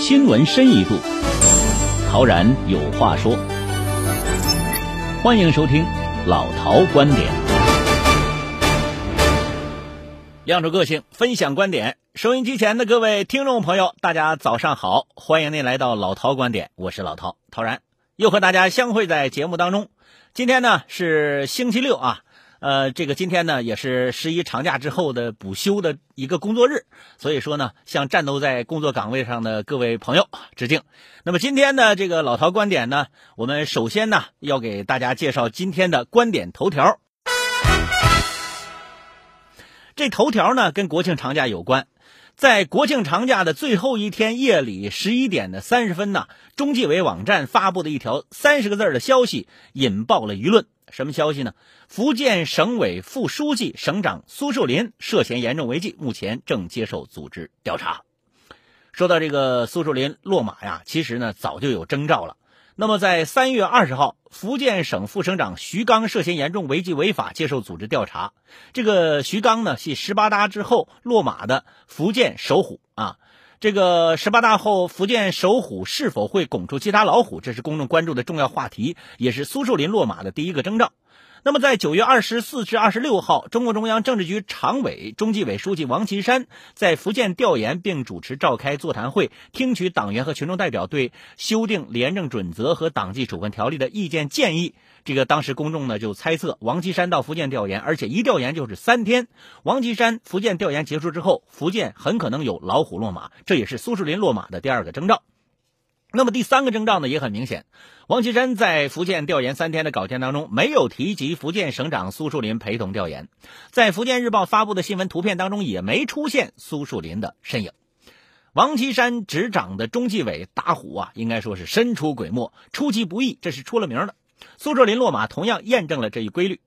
新闻深一度，陶然有话说。欢迎收听老陶观点，亮出个性，分享观点。收音机前的各位听众朋友，大家早上好，欢迎您来到老陶观点，我是老陶陶然，又和大家相会在节目当中。今天呢是星期六啊。呃，这个今天呢也是十一长假之后的补休的一个工作日，所以说呢，向战斗在工作岗位上的各位朋友致敬。那么今天呢，这个老陶观点呢，我们首先呢要给大家介绍今天的观点头条。这头条呢跟国庆长假有关，在国庆长假的最后一天夜里十一点的三十分呢，中纪委网站发布的一条三十个字的消息引爆了舆论。什么消息呢？福建省委副书记、省长苏树林涉嫌严重违纪，目前正接受组织调查。说到这个苏树林落马呀，其实呢早就有征兆了。那么在三月二十号，福建省副省长徐刚涉嫌严重违纪违法，接受组织调查。这个徐刚呢，系十八大之后落马的福建首虎啊。这个十八大后，福建首虎是否会拱出其他老虎？这是公众关注的重要话题，也是苏树林落马的第一个征兆。那么，在九月二十四至二十六号，中共中央政治局常委、中纪委书记王岐山在福建调研，并主持召开座谈会，听取党员和群众代表对修订廉政准则和党纪处分条例的意见建议。这个当时公众呢就猜测，王岐山到福建调研，而且一调研就是三天。王岐山福建调研结束之后，福建很可能有老虎落马，这也是苏树林落马的第二个征兆。那么第三个征兆呢也很明显，王岐山在福建调研三天的稿件当中没有提及福建省长苏树林陪同调研，在福建日报发布的新闻图片当中也没出现苏树林的身影。王岐山执掌的中纪委打虎啊，应该说是神出鬼没，出其不意，这是出了名的。苏树林落马同样验证了这一规律。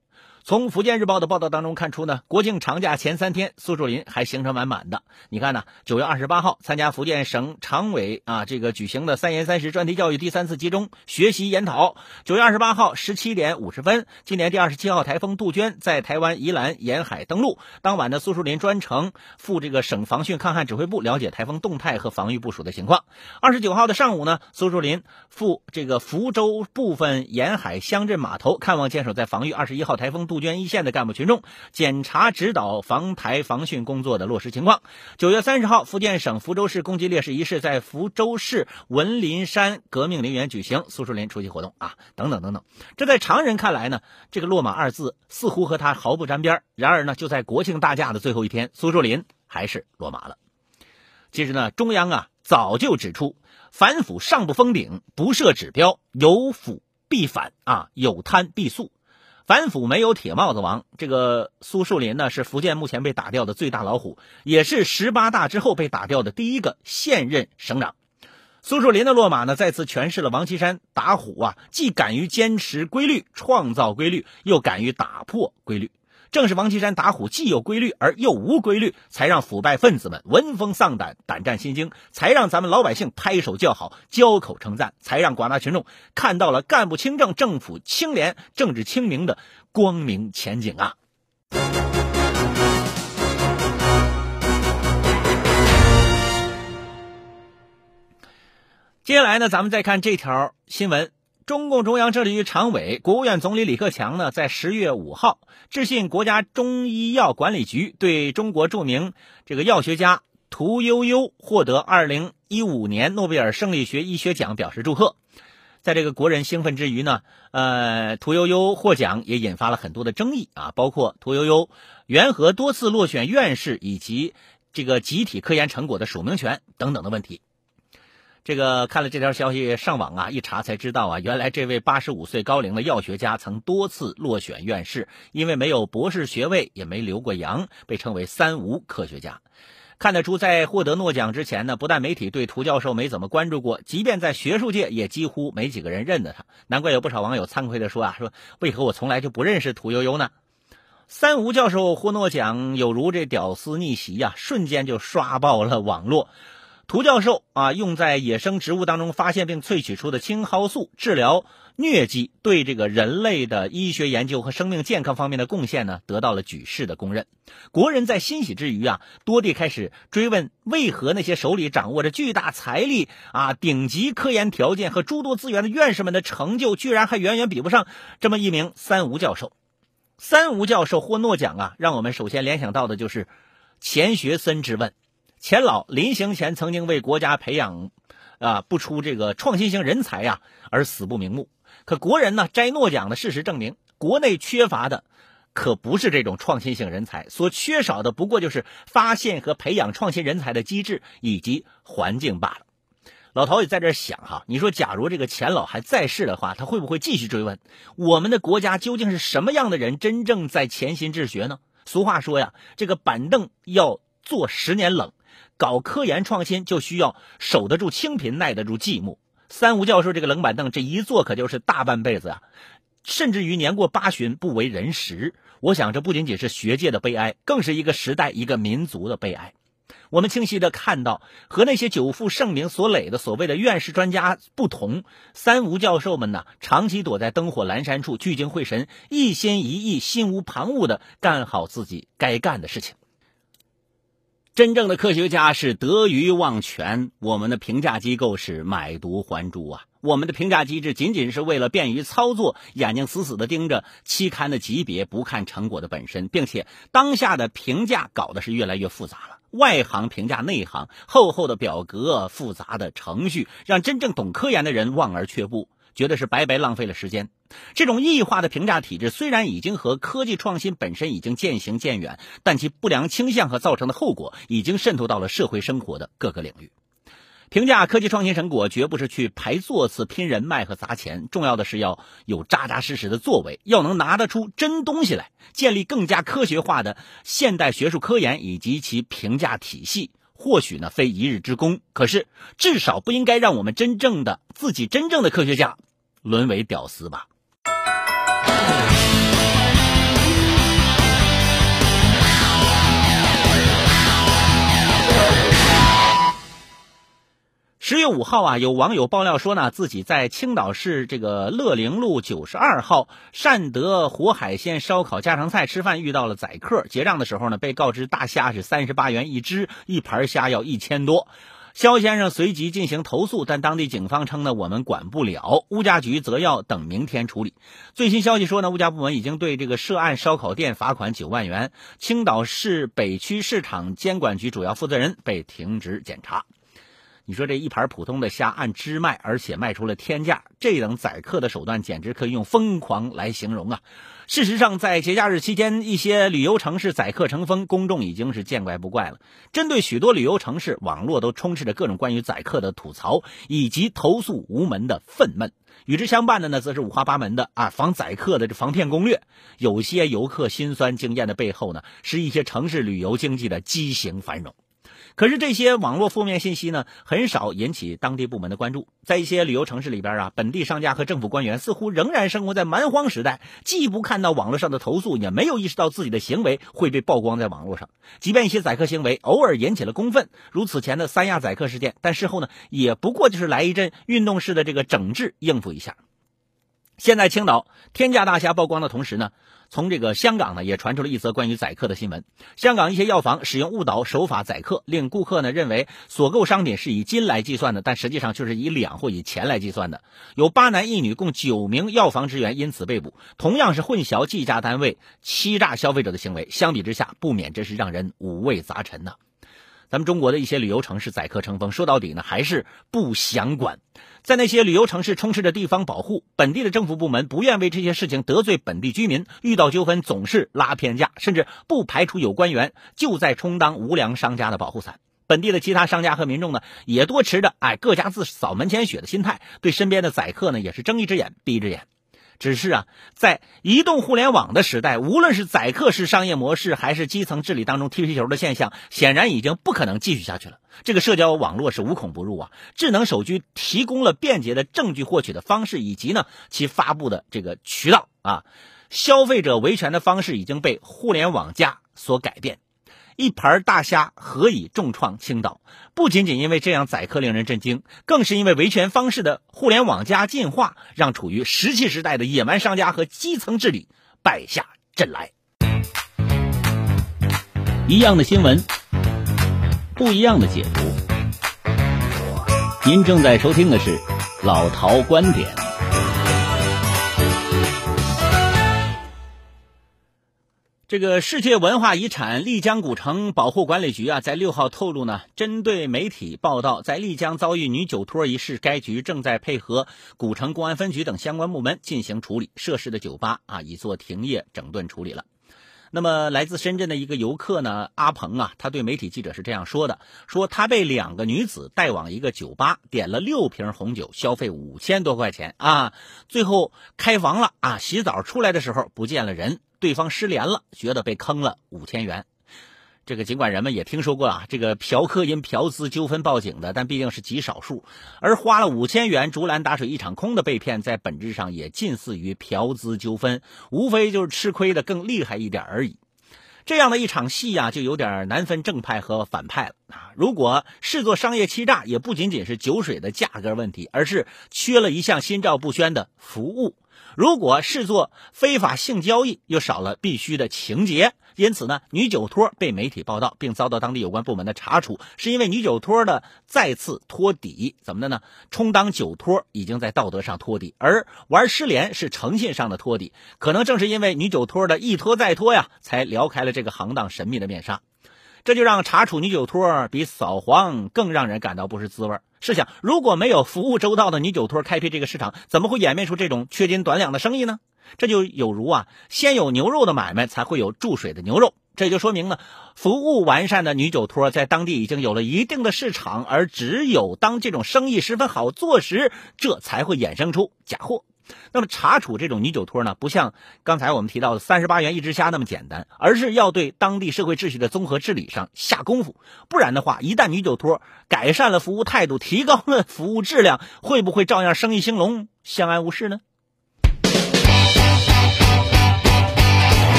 从福建日报的报道当中看出呢，国庆长假前三天，苏树林还行程满满的。你看呢，九月二十八号参加福建省常委啊这个举行的“三严三实”专题教育第三次集中学习研讨。九月二十八号十七点五十分，今年第二十七号台风杜鹃在台湾宜兰沿海登陆。当晚呢苏树林专程赴这个省防汛抗旱指挥部了解台风动态和防御部署的情况。二十九号的上午呢，苏树林赴这个福州部分沿海乡镇码头看望坚守在防御二十一号台风。鹃一线的干部群众检查指导防台防汛工作的落实情况。九月三十号，福建省福州市公祭烈士仪式在福州市文林山革命陵园举行，苏树林出席活动啊，等等等等。这在常人看来呢，这个“落马”二字似乎和他毫不沾边。然而呢，就在国庆大假的最后一天，苏树林还是落马了。其实呢，中央啊早就指出，反腐上不封顶，不设指标，有腐必反啊，有贪必肃。反腐没有铁帽子王，这个苏树林呢是福建目前被打掉的最大老虎，也是十八大之后被打掉的第一个现任省长。苏树林的落马呢，再次诠释了王岐山打虎啊，既敢于坚持规律、创造规律，又敢于打破规律。正是王岐山打虎既有规律而又无规律，才让腐败分子们闻风丧胆、胆战心惊，才让咱们老百姓拍手叫好、交口称赞，才让广大群众看到了干部清正、政府清廉、政治清明的光明前景啊！接下来呢，咱们再看这条新闻。中共中央政治局常委、国务院总理李克强呢，在十月五号致信国家中医药管理局，对中国著名这个药学家屠呦呦获得二零一五年诺贝尔生理学医学奖表示祝贺。在这个国人兴奋之余呢，呃，屠呦呦获奖也引发了很多的争议啊，包括屠呦呦缘何多次落选院士以及这个集体科研成果的署名权等等的问题。这个看了这条消息，上网啊一查才知道啊，原来这位八十五岁高龄的药学家曾多次落选院士，因为没有博士学位，也没留过洋，被称为“三无科学家”。看得出，在获得诺奖之前呢，不但媒体对涂教授没怎么关注过，即便在学术界也几乎没几个人认得他。难怪有不少网友惭愧地说啊，说为何我从来就不认识屠呦呦呢？三无教授获诺奖，有如这屌丝逆袭呀，瞬间就刷爆了网络。涂教授啊，用在野生植物当中发现并萃取出的青蒿素治疗疟疾，对这个人类的医学研究和生命健康方面的贡献呢，得到了举世的公认。国人在欣喜之余啊，多地开始追问，为何那些手里掌握着巨大财力啊、顶级科研条件和诸多资源的院士们的成就，居然还远远比不上这么一名三无教授？三无教授获诺奖啊，让我们首先联想到的就是钱学森之问。钱老临行前曾经为国家培养，啊不出这个创新型人才呀而死不瞑目。可国人呢摘诺奖的事实证明，国内缺乏的可不是这种创新型人才，所缺少的不过就是发现和培养创新人才的机制以及环境罢了。老陶也在这想哈，你说假如这个钱老还在世的话，他会不会继续追问我们的国家究竟是什么样的人真正在潜心治学呢？俗话说呀，这个板凳要坐十年冷。搞科研创新就需要守得住清贫，耐得住寂寞。三无教授这个冷板凳，这一坐可就是大半辈子啊，甚至于年过八旬不为人识。我想，这不仅仅是学界的悲哀，更是一个时代、一个民族的悲哀。我们清晰的看到，和那些久负盛名所累的所谓的院士专家不同，三无教授们呢，长期躲在灯火阑珊处，聚精会神，一心一意、心无旁骛的干好自己该干的事情。真正的科学家是得鱼忘全，我们的评价机构是买椟还珠啊！我们的评价机制仅仅是为了便于操作，眼睛死死的盯着期刊的级别，不看成果的本身，并且当下的评价搞的是越来越复杂了，外行评价内行，厚厚的表格，复杂的程序，让真正懂科研的人望而却步。觉得是白白浪费了时间。这种异化的评价体制虽然已经和科技创新本身已经渐行渐远，但其不良倾向和造成的后果已经渗透到了社会生活的各个领域。评价科技创新成果，绝不是去排座次、拼人脉和砸钱，重要的是要有扎扎实实的作为，要能拿得出真东西来，建立更加科学化的现代学术科研以及其评价体系。或许呢，非一日之功，可是至少不应该让我们真正的自己真正的科学家沦为屌丝吧。十月五号啊，有网友爆料说呢，自己在青岛市这个乐陵路九十二号善德活海鲜烧烤家常菜吃饭遇到了宰客，结账的时候呢，被告知大虾是三十八元一只，一盘虾要一千多。肖先生随即进行投诉，但当地警方称呢，我们管不了，物价局则要等明天处理。最新消息说呢，物价部门已经对这个涉案烧烤店罚款九万元，青岛市北区市场监管局主要负责人被停职检查。你说这一盘普通的虾按只卖，而且卖出了天价，这等宰客的手段简直可以用疯狂来形容啊！事实上，在节假日期间，一些旅游城市宰客成风，公众已经是见怪不怪了。针对许多旅游城市，网络都充斥着各种关于宰客的吐槽以及投诉无门的愤懑。与之相伴的呢，则是五花八门的啊防宰客的这防骗攻略。有些游客心酸经验的背后呢，是一些城市旅游经济的畸形繁荣。可是这些网络负面信息呢，很少引起当地部门的关注。在一些旅游城市里边啊，本地商家和政府官员似乎仍然生活在蛮荒时代，既不看到网络上的投诉，也没有意识到自己的行为会被曝光在网络上。即便一些宰客行为偶尔引起了公愤，如此前的三亚宰客事件，但事后呢，也不过就是来一阵运动式的这个整治，应付一下。现在青岛天价大虾曝光的同时呢，从这个香港呢也传出了一则关于宰客的新闻。香港一些药房使用误导手法宰客，令顾客呢认为所购商品是以斤来计算的，但实际上却是以两或以钱来计算的。有八男一女共九名药房职员因此被捕。同样是混淆计价单位、欺诈消费者的行为，相比之下，不免真是让人五味杂陈呐。咱们中国的一些旅游城市宰客成风，说到底呢，还是不想管。在那些旅游城市充斥着地方保护，本地的政府部门不愿为这些事情得罪本地居民，遇到纠纷总是拉偏架，甚至不排除有官员就在充当无良商家的保护伞。本地的其他商家和民众呢，也多持着哎各家自扫门前雪的心态，对身边的宰客呢，也是睁一只眼闭一只眼。只是啊，在移动互联网的时代，无论是宰客式商业模式，还是基层治理当中踢皮球的现象，显然已经不可能继续下去了。这个社交网络是无孔不入啊，智能手机提供了便捷的证据获取的方式，以及呢其发布的这个渠道啊，消费者维权的方式已经被互联网加所改变。一盘大虾何以重创青岛？不仅仅因为这样宰客令人震惊，更是因为维权方式的互联网加进化，让处于石器时代的野蛮商家和基层治理败下阵来。一样的新闻，不一样的解读。您正在收听的是老陶观点。这个世界文化遗产丽江古城保护管理局啊，在六号透露呢，针对媒体报道在丽江遭遇女酒托一事，该局正在配合古城公安分局等相关部门进行处理，涉事的酒吧啊已做停业整顿处理了。那么，来自深圳的一个游客呢，阿鹏啊，他对媒体记者是这样说的：说他被两个女子带往一个酒吧，点了六瓶红酒，消费五千多块钱啊，最后开房了啊，洗澡出来的时候不见了人。对方失联了，觉得被坑了五千元。这个尽管人们也听说过啊，这个嫖客因嫖资纠纷报警的，但毕竟是极少数。而花了五千元竹篮打水一场空的被骗，在本质上也近似于嫖资纠纷，无非就是吃亏的更厉害一点而已。这样的一场戏呀，就有点难分正派和反派了啊！如果视作商业欺诈，也不仅仅是酒水的价格问题，而是缺了一项心照不宣的服务。如果视作非法性交易，又少了必须的情节，因此呢，女酒托被媒体报道并遭到当地有关部门的查处，是因为女酒托的再次托底，怎么的呢？充当酒托已经在道德上托底，而玩失联是诚信上的托底。可能正是因为女酒托的一拖再拖呀，才撩开了这个行当神秘的面纱。这就让查处女酒托比扫黄更让人感到不是滋味。试想，如果没有服务周到的女酒托开辟这个市场，怎么会演变出这种缺斤短两的生意呢？这就有如啊，先有牛肉的买卖，才会有注水的牛肉。这就说明了，服务完善的女酒托在当地已经有了一定的市场，而只有当这种生意十分好做时，这才会衍生出假货。那么查处这种女酒托呢，不像刚才我们提到的三十八元一只虾那么简单，而是要对当地社会秩序的综合治理上下功夫。不然的话，一旦女酒托改善了服务态度，提高了服务质量，会不会照样生意兴隆、相安无事呢？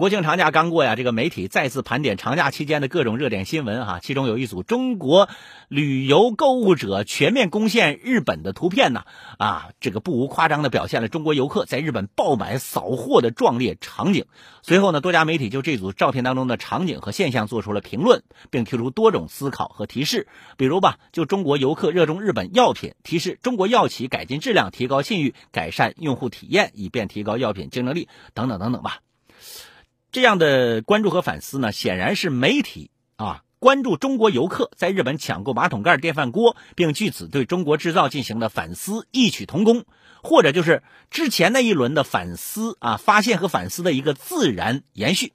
国庆长假刚过呀，这个媒体再次盘点长假期间的各种热点新闻哈，其中有一组中国旅游购物者全面攻陷日本的图片呢，啊，这个不无夸张的表现了中国游客在日本爆买扫货的壮烈场景。随后呢，多家媒体就这组照片当中的场景和现象做出了评论，并提出多种思考和提示。比如吧，就中国游客热衷日本药品，提示中国药企改进质量、提高信誉、改善用户体验，以便提高药品竞争力等等等等吧。这样的关注和反思呢，显然是媒体啊关注中国游客在日本抢购马桶盖、电饭锅，并据此对中国制造进行的反思异曲同工，或者就是之前那一轮的反思啊发现和反思的一个自然延续。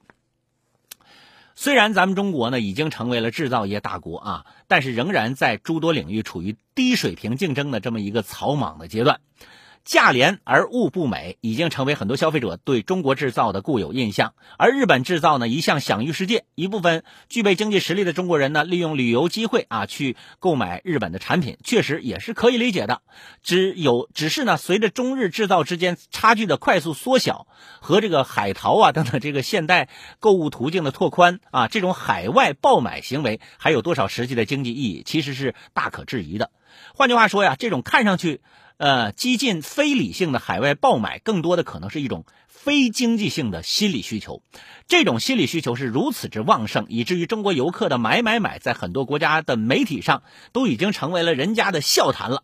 虽然咱们中国呢已经成为了制造业大国啊，但是仍然在诸多领域处于低水平竞争的这么一个草莽的阶段。价廉而物不美，已经成为很多消费者对中国制造的固有印象。而日本制造呢，一向享誉世界。一部分具备经济实力的中国人呢，利用旅游机会啊，去购买日本的产品，确实也是可以理解的。只有只是呢，随着中日制造之间差距的快速缩小，和这个海淘啊等等这个现代购物途径的拓宽啊，这种海外爆买行为还有多少实际的经济意义，其实是大可质疑的。换句话说呀，这种看上去。呃，激进非理性的海外爆买，更多的可能是一种非经济性的心理需求。这种心理需求是如此之旺盛，以至于中国游客的买买买，在很多国家的媒体上都已经成为了人家的笑谈了。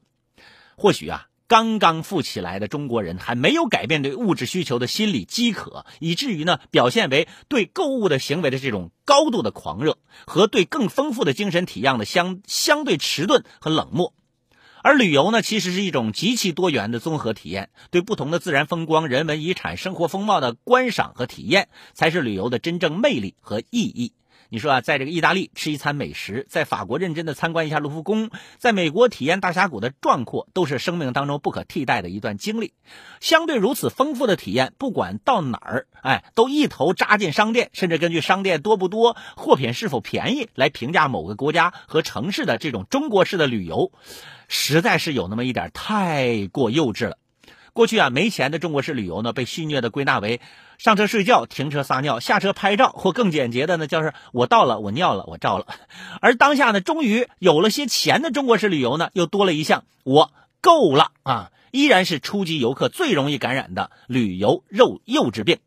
或许啊，刚刚富起来的中国人还没有改变对物质需求的心理饥渴，以至于呢，表现为对购物的行为的这种高度的狂热，和对更丰富的精神体验的相相对迟钝和冷漠。而旅游呢，其实是一种极其多元的综合体验，对不同的自然风光、人文遗产、生活风貌的观赏和体验，才是旅游的真正魅力和意义。你说啊，在这个意大利吃一餐美食，在法国认真的参观一下卢浮宫，在美国体验大峡谷的壮阔，都是生命当中不可替代的一段经历。相对如此丰富的体验，不管到哪儿，哎，都一头扎进商店，甚至根据商店多不多、货品是否便宜来评价某个国家和城市的这种中国式的旅游，实在是有那么一点太过幼稚了。过去啊，没钱的中国式旅游呢，被戏谑的归纳为上车睡觉、停车撒尿、下车拍照，或更简洁的呢，就是我到了，我尿了，我照了。而当下呢，终于有了些钱的中国式旅游呢，又多了一项我够了啊，依然是初级游客最容易感染的旅游肉幼稚病。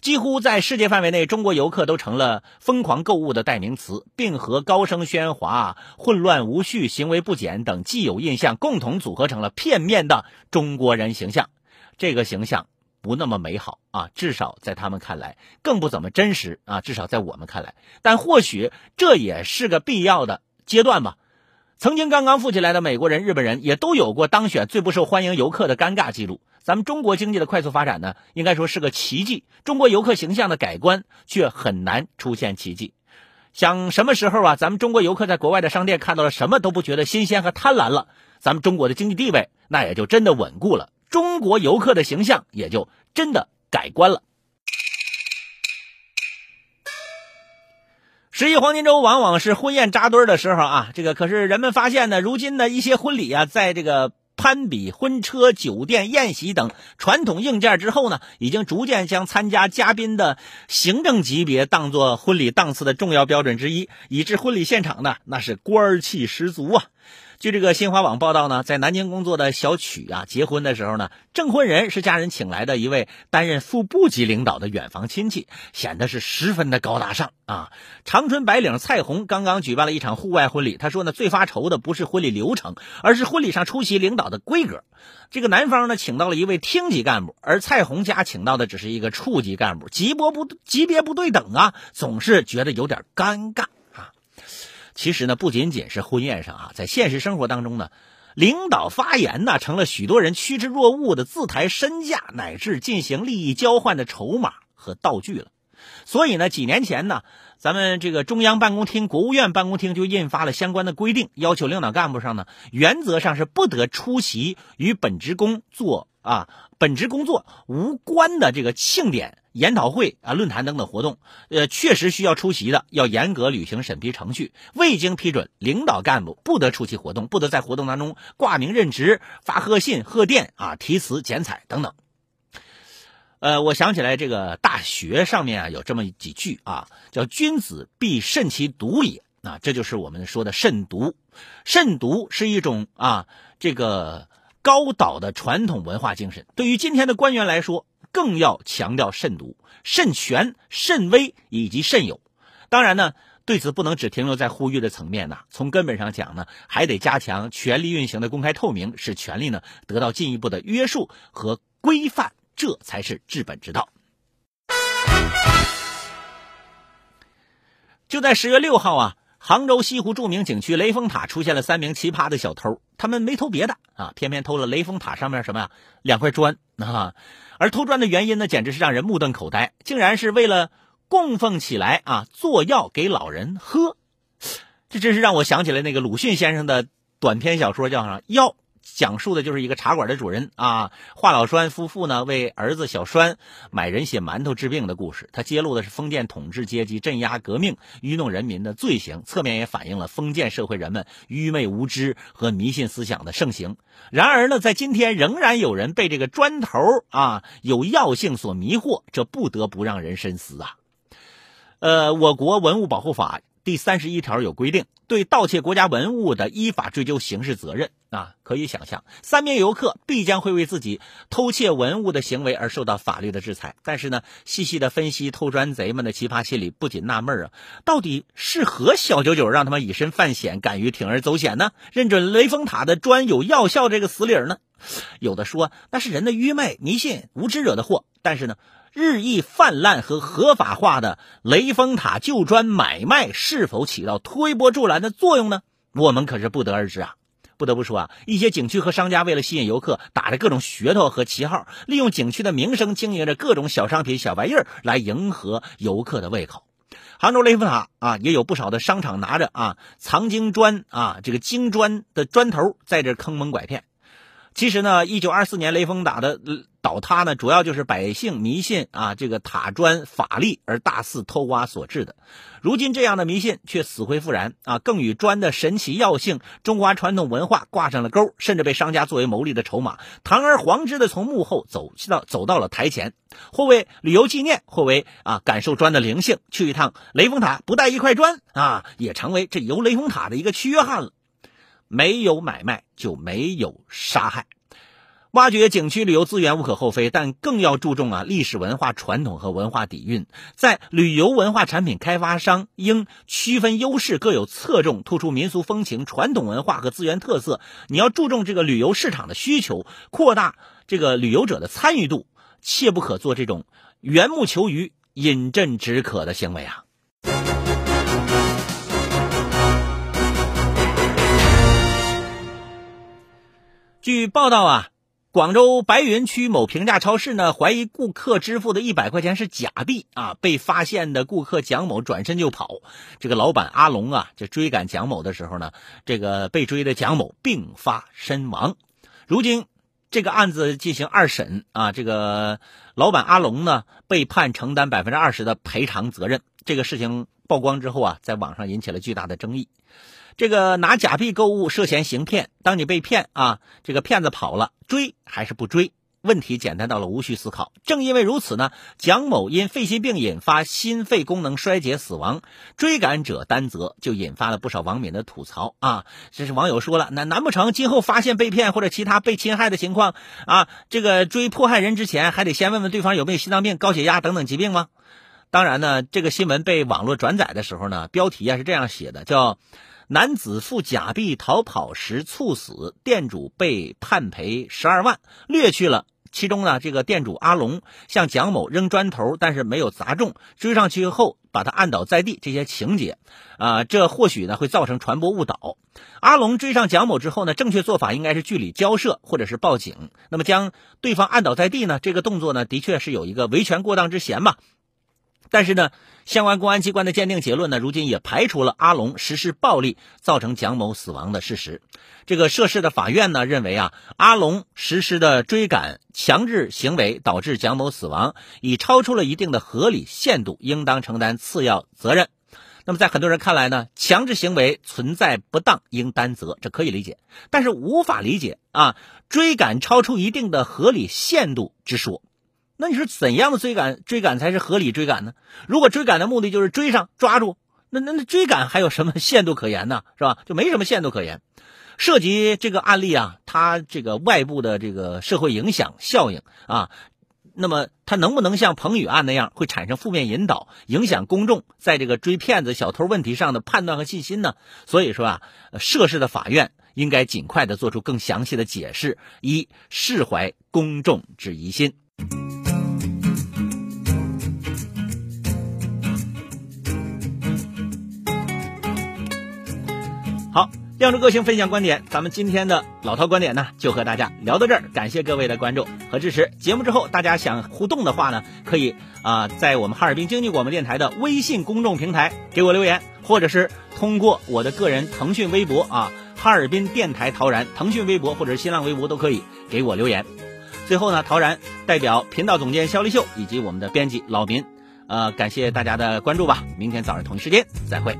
几乎在世界范围内，中国游客都成了疯狂购物的代名词，并和高声喧哗、混乱无序、行为不检等既有印象共同组合成了片面的中国人形象。这个形象不那么美好啊，至少在他们看来，更不怎么真实啊，至少在我们看来。但或许这也是个必要的阶段吧。曾经刚刚富起来的美国人、日本人也都有过当选最不受欢迎游客的尴尬记录。咱们中国经济的快速发展呢，应该说是个奇迹。中国游客形象的改观却很难出现奇迹。想什么时候啊，咱们中国游客在国外的商店看到了什么都不觉得新鲜和贪婪了，咱们中国的经济地位那也就真的稳固了，中国游客的形象也就真的改观了。十一黄金周往往是婚宴扎堆的时候啊，这个可是人们发现呢，如今的一些婚礼啊，在这个攀比婚车、酒店、宴席等传统硬件之后呢，已经逐渐将参加嘉宾的行政级别当做婚礼档次的重要标准之一，以致婚礼现场呢那是官气十足啊。据这个新华网报道呢，在南京工作的小曲啊，结婚的时候呢，证婚人是家人请来的一位担任副部级领导的远房亲戚，显得是十分的高大上啊。长春白领蔡红刚刚举办了一场户外婚礼，他说呢，最发愁的不是婚礼流程，而是婚礼上出席领导的规格。这个男方呢，请到了一位厅级干部，而蔡红家请到的只是一个处级干部，级别不级别不对等啊，总是觉得有点尴尬。其实呢，不仅仅是婚宴上啊，在现实生活当中呢，领导发言呢，成了许多人趋之若鹜的自抬身价乃至进行利益交换的筹码和道具了。所以呢，几年前呢，咱们这个中央办公厅、国务院办公厅就印发了相关的规定，要求领导干部上呢，原则上是不得出席与本职工作啊本职工作无关的这个庆典。研讨会啊、论坛等等活动，呃，确实需要出席的，要严格履行审批程序。未经批准，领导干部不得出席活动，不得在活动当中挂名任职、发贺信、贺电啊、题词、剪彩等等。呃，我想起来，这个大学上面啊有这么几句啊，叫“君子必慎其独也”，啊，这就是我们说的慎独。慎独是一种啊，这个高岛的传统文化精神。对于今天的官员来说，更要强调慎独、慎权、慎微以及慎友。当然呢，对此不能只停留在呼吁的层面呐。从根本上讲呢，还得加强权力运行的公开透明，使权力呢得到进一步的约束和规范，这才是治本之道。就在十月六号啊。杭州西湖著名景区雷峰塔出现了三名奇葩的小偷，他们没偷别的。啊，偏偏偷了雷峰塔上面什么呀？两块砖。啊，而偷砖的原因呢，简直是让人目瞪口呆，竟然是为了供奉起来啊，做药给老人喝，这真是让我想起了那个鲁迅先生的短篇小说叫啥药。讲述的就是一个茶馆的主人啊，华老栓夫妇呢为儿子小栓买人血馒头治病的故事。他揭露的是封建统治阶级镇压革命、愚弄人民的罪行，侧面也反映了封建社会人们愚昧无知和迷信思想的盛行。然而呢，在今天仍然有人被这个砖头啊有药性所迷惑，这不得不让人深思啊。呃，我国文物保护法。第三十一条有规定，对盗窃国家文物的依法追究刑事责任啊。可以想象，三名游客必将会为自己偷窃文物的行为而受到法律的制裁。但是呢，细细的分析偷砖贼们的奇葩心理，不仅纳闷啊，到底是何小九九让他们以身犯险，敢于铤而走险呢？认准雷峰塔的砖有药效这个死理儿呢？有的说那是人的愚昧、迷信、无知惹的祸。但是呢？日益泛滥和合法化的雷峰塔旧砖买卖是否起到推波助澜的作用呢？我们可是不得而知啊！不得不说啊，一些景区和商家为了吸引游客，打着各种噱头和旗号，利用景区的名声经营着各种小商品、小玩意儿来迎合游客的胃口。杭州雷峰塔啊，也有不少的商场拿着啊藏经砖啊这个经砖的砖头在这坑蒙拐骗。其实呢，一九二四年雷峰塔的倒塌呢，主要就是百姓迷信啊这个塔砖法力而大肆偷挖所致的。如今这样的迷信却死灰复燃啊，更与砖的神奇药性、中华传统文化挂上了钩，甚至被商家作为牟利的筹码，堂而皇之的从幕后走到走到了台前，或为旅游纪念，或为啊感受砖的灵性，去一趟雷峰塔不带一块砖啊，也成为这游雷峰塔的一个缺憾了。没有买卖就没有杀害，挖掘景区旅游资源无可厚非，但更要注重啊历史文化传统和文化底蕴。在旅游文化产品开发商应区分优势，各有侧重，突出民俗风情、传统文化和资源特色。你要注重这个旅游市场的需求，扩大这个旅游者的参与度，切不可做这种缘木求鱼、饮鸩止渴的行为啊。据报道啊，广州白云区某平价超市呢，怀疑顾客支付的一百块钱是假币啊，被发现的顾客蒋某转身就跑。这个老板阿龙啊，就追赶蒋某的时候呢，这个被追的蒋某病发身亡。如今这个案子进行二审啊，这个老板阿龙呢，被判承担百分之二十的赔偿责任。这个事情曝光之后啊，在网上引起了巨大的争议。这个拿假币购物涉嫌行骗，当你被骗啊，这个骗子跑了，追还是不追？问题简单到了无需思考。正因为如此呢，蒋某因肺心病引发心肺功能衰竭死亡，追赶者担责，就引发了不少网民的吐槽啊。这是网友说了，那难不成今后发现被骗或者其他被侵害的情况啊，这个追迫害人之前，还得先问问对方有没有心脏病、高血压等等疾病吗？当然呢，这个新闻被网络转载的时候呢，标题啊是这样写的，叫。男子付假币逃跑时猝死，店主被判赔十二万，略去了其中呢这个店主阿龙向蒋某扔砖头，但是没有砸中，追上去后把他按倒在地这些情节，啊，这或许呢会造成传播误导。阿龙追上蒋某之后呢，正确做法应该是据理交涉或者是报警。那么将对方按倒在地呢，这个动作呢的确是有一个维权过当之嫌吧。但是呢，相关公安机关的鉴定结论呢，如今也排除了阿龙实施暴力造成蒋某死亡的事实。这个涉事的法院呢认为啊，阿龙实施的追赶强制行为导致蒋某死亡，已超出了一定的合理限度，应当承担次要责任。那么在很多人看来呢，强制行为存在不当，应担责，这可以理解。但是无法理解啊，追赶超出一定的合理限度之说。那你说怎样的追赶追赶才是合理追赶呢？如果追赶的目的就是追上抓住，那那那追赶还有什么限度可言呢？是吧？就没什么限度可言。涉及这个案例啊，它这个外部的这个社会影响效应啊，那么它能不能像彭宇案那样会产生负面引导，影响公众在这个追骗子小偷问题上的判断和信心呢？所以说啊，涉事的法院应该尽快的做出更详细的解释，以释怀公众之疑心。好，亮出个性，分享观点。咱们今天的老陶观点呢，就和大家聊到这儿。感谢各位的关注和支持。节目之后，大家想互动的话呢，可以啊，在我们哈尔滨经济广播电台的微信公众平台给我留言，或者是通过我的个人腾讯微博啊，哈尔滨电台陶然，腾讯微博或者是新浪微博都可以给我留言。最后呢，陶然代表频道总监肖丽秀以及我们的编辑老民，呃，感谢大家的关注吧。明天早上同一时间再会。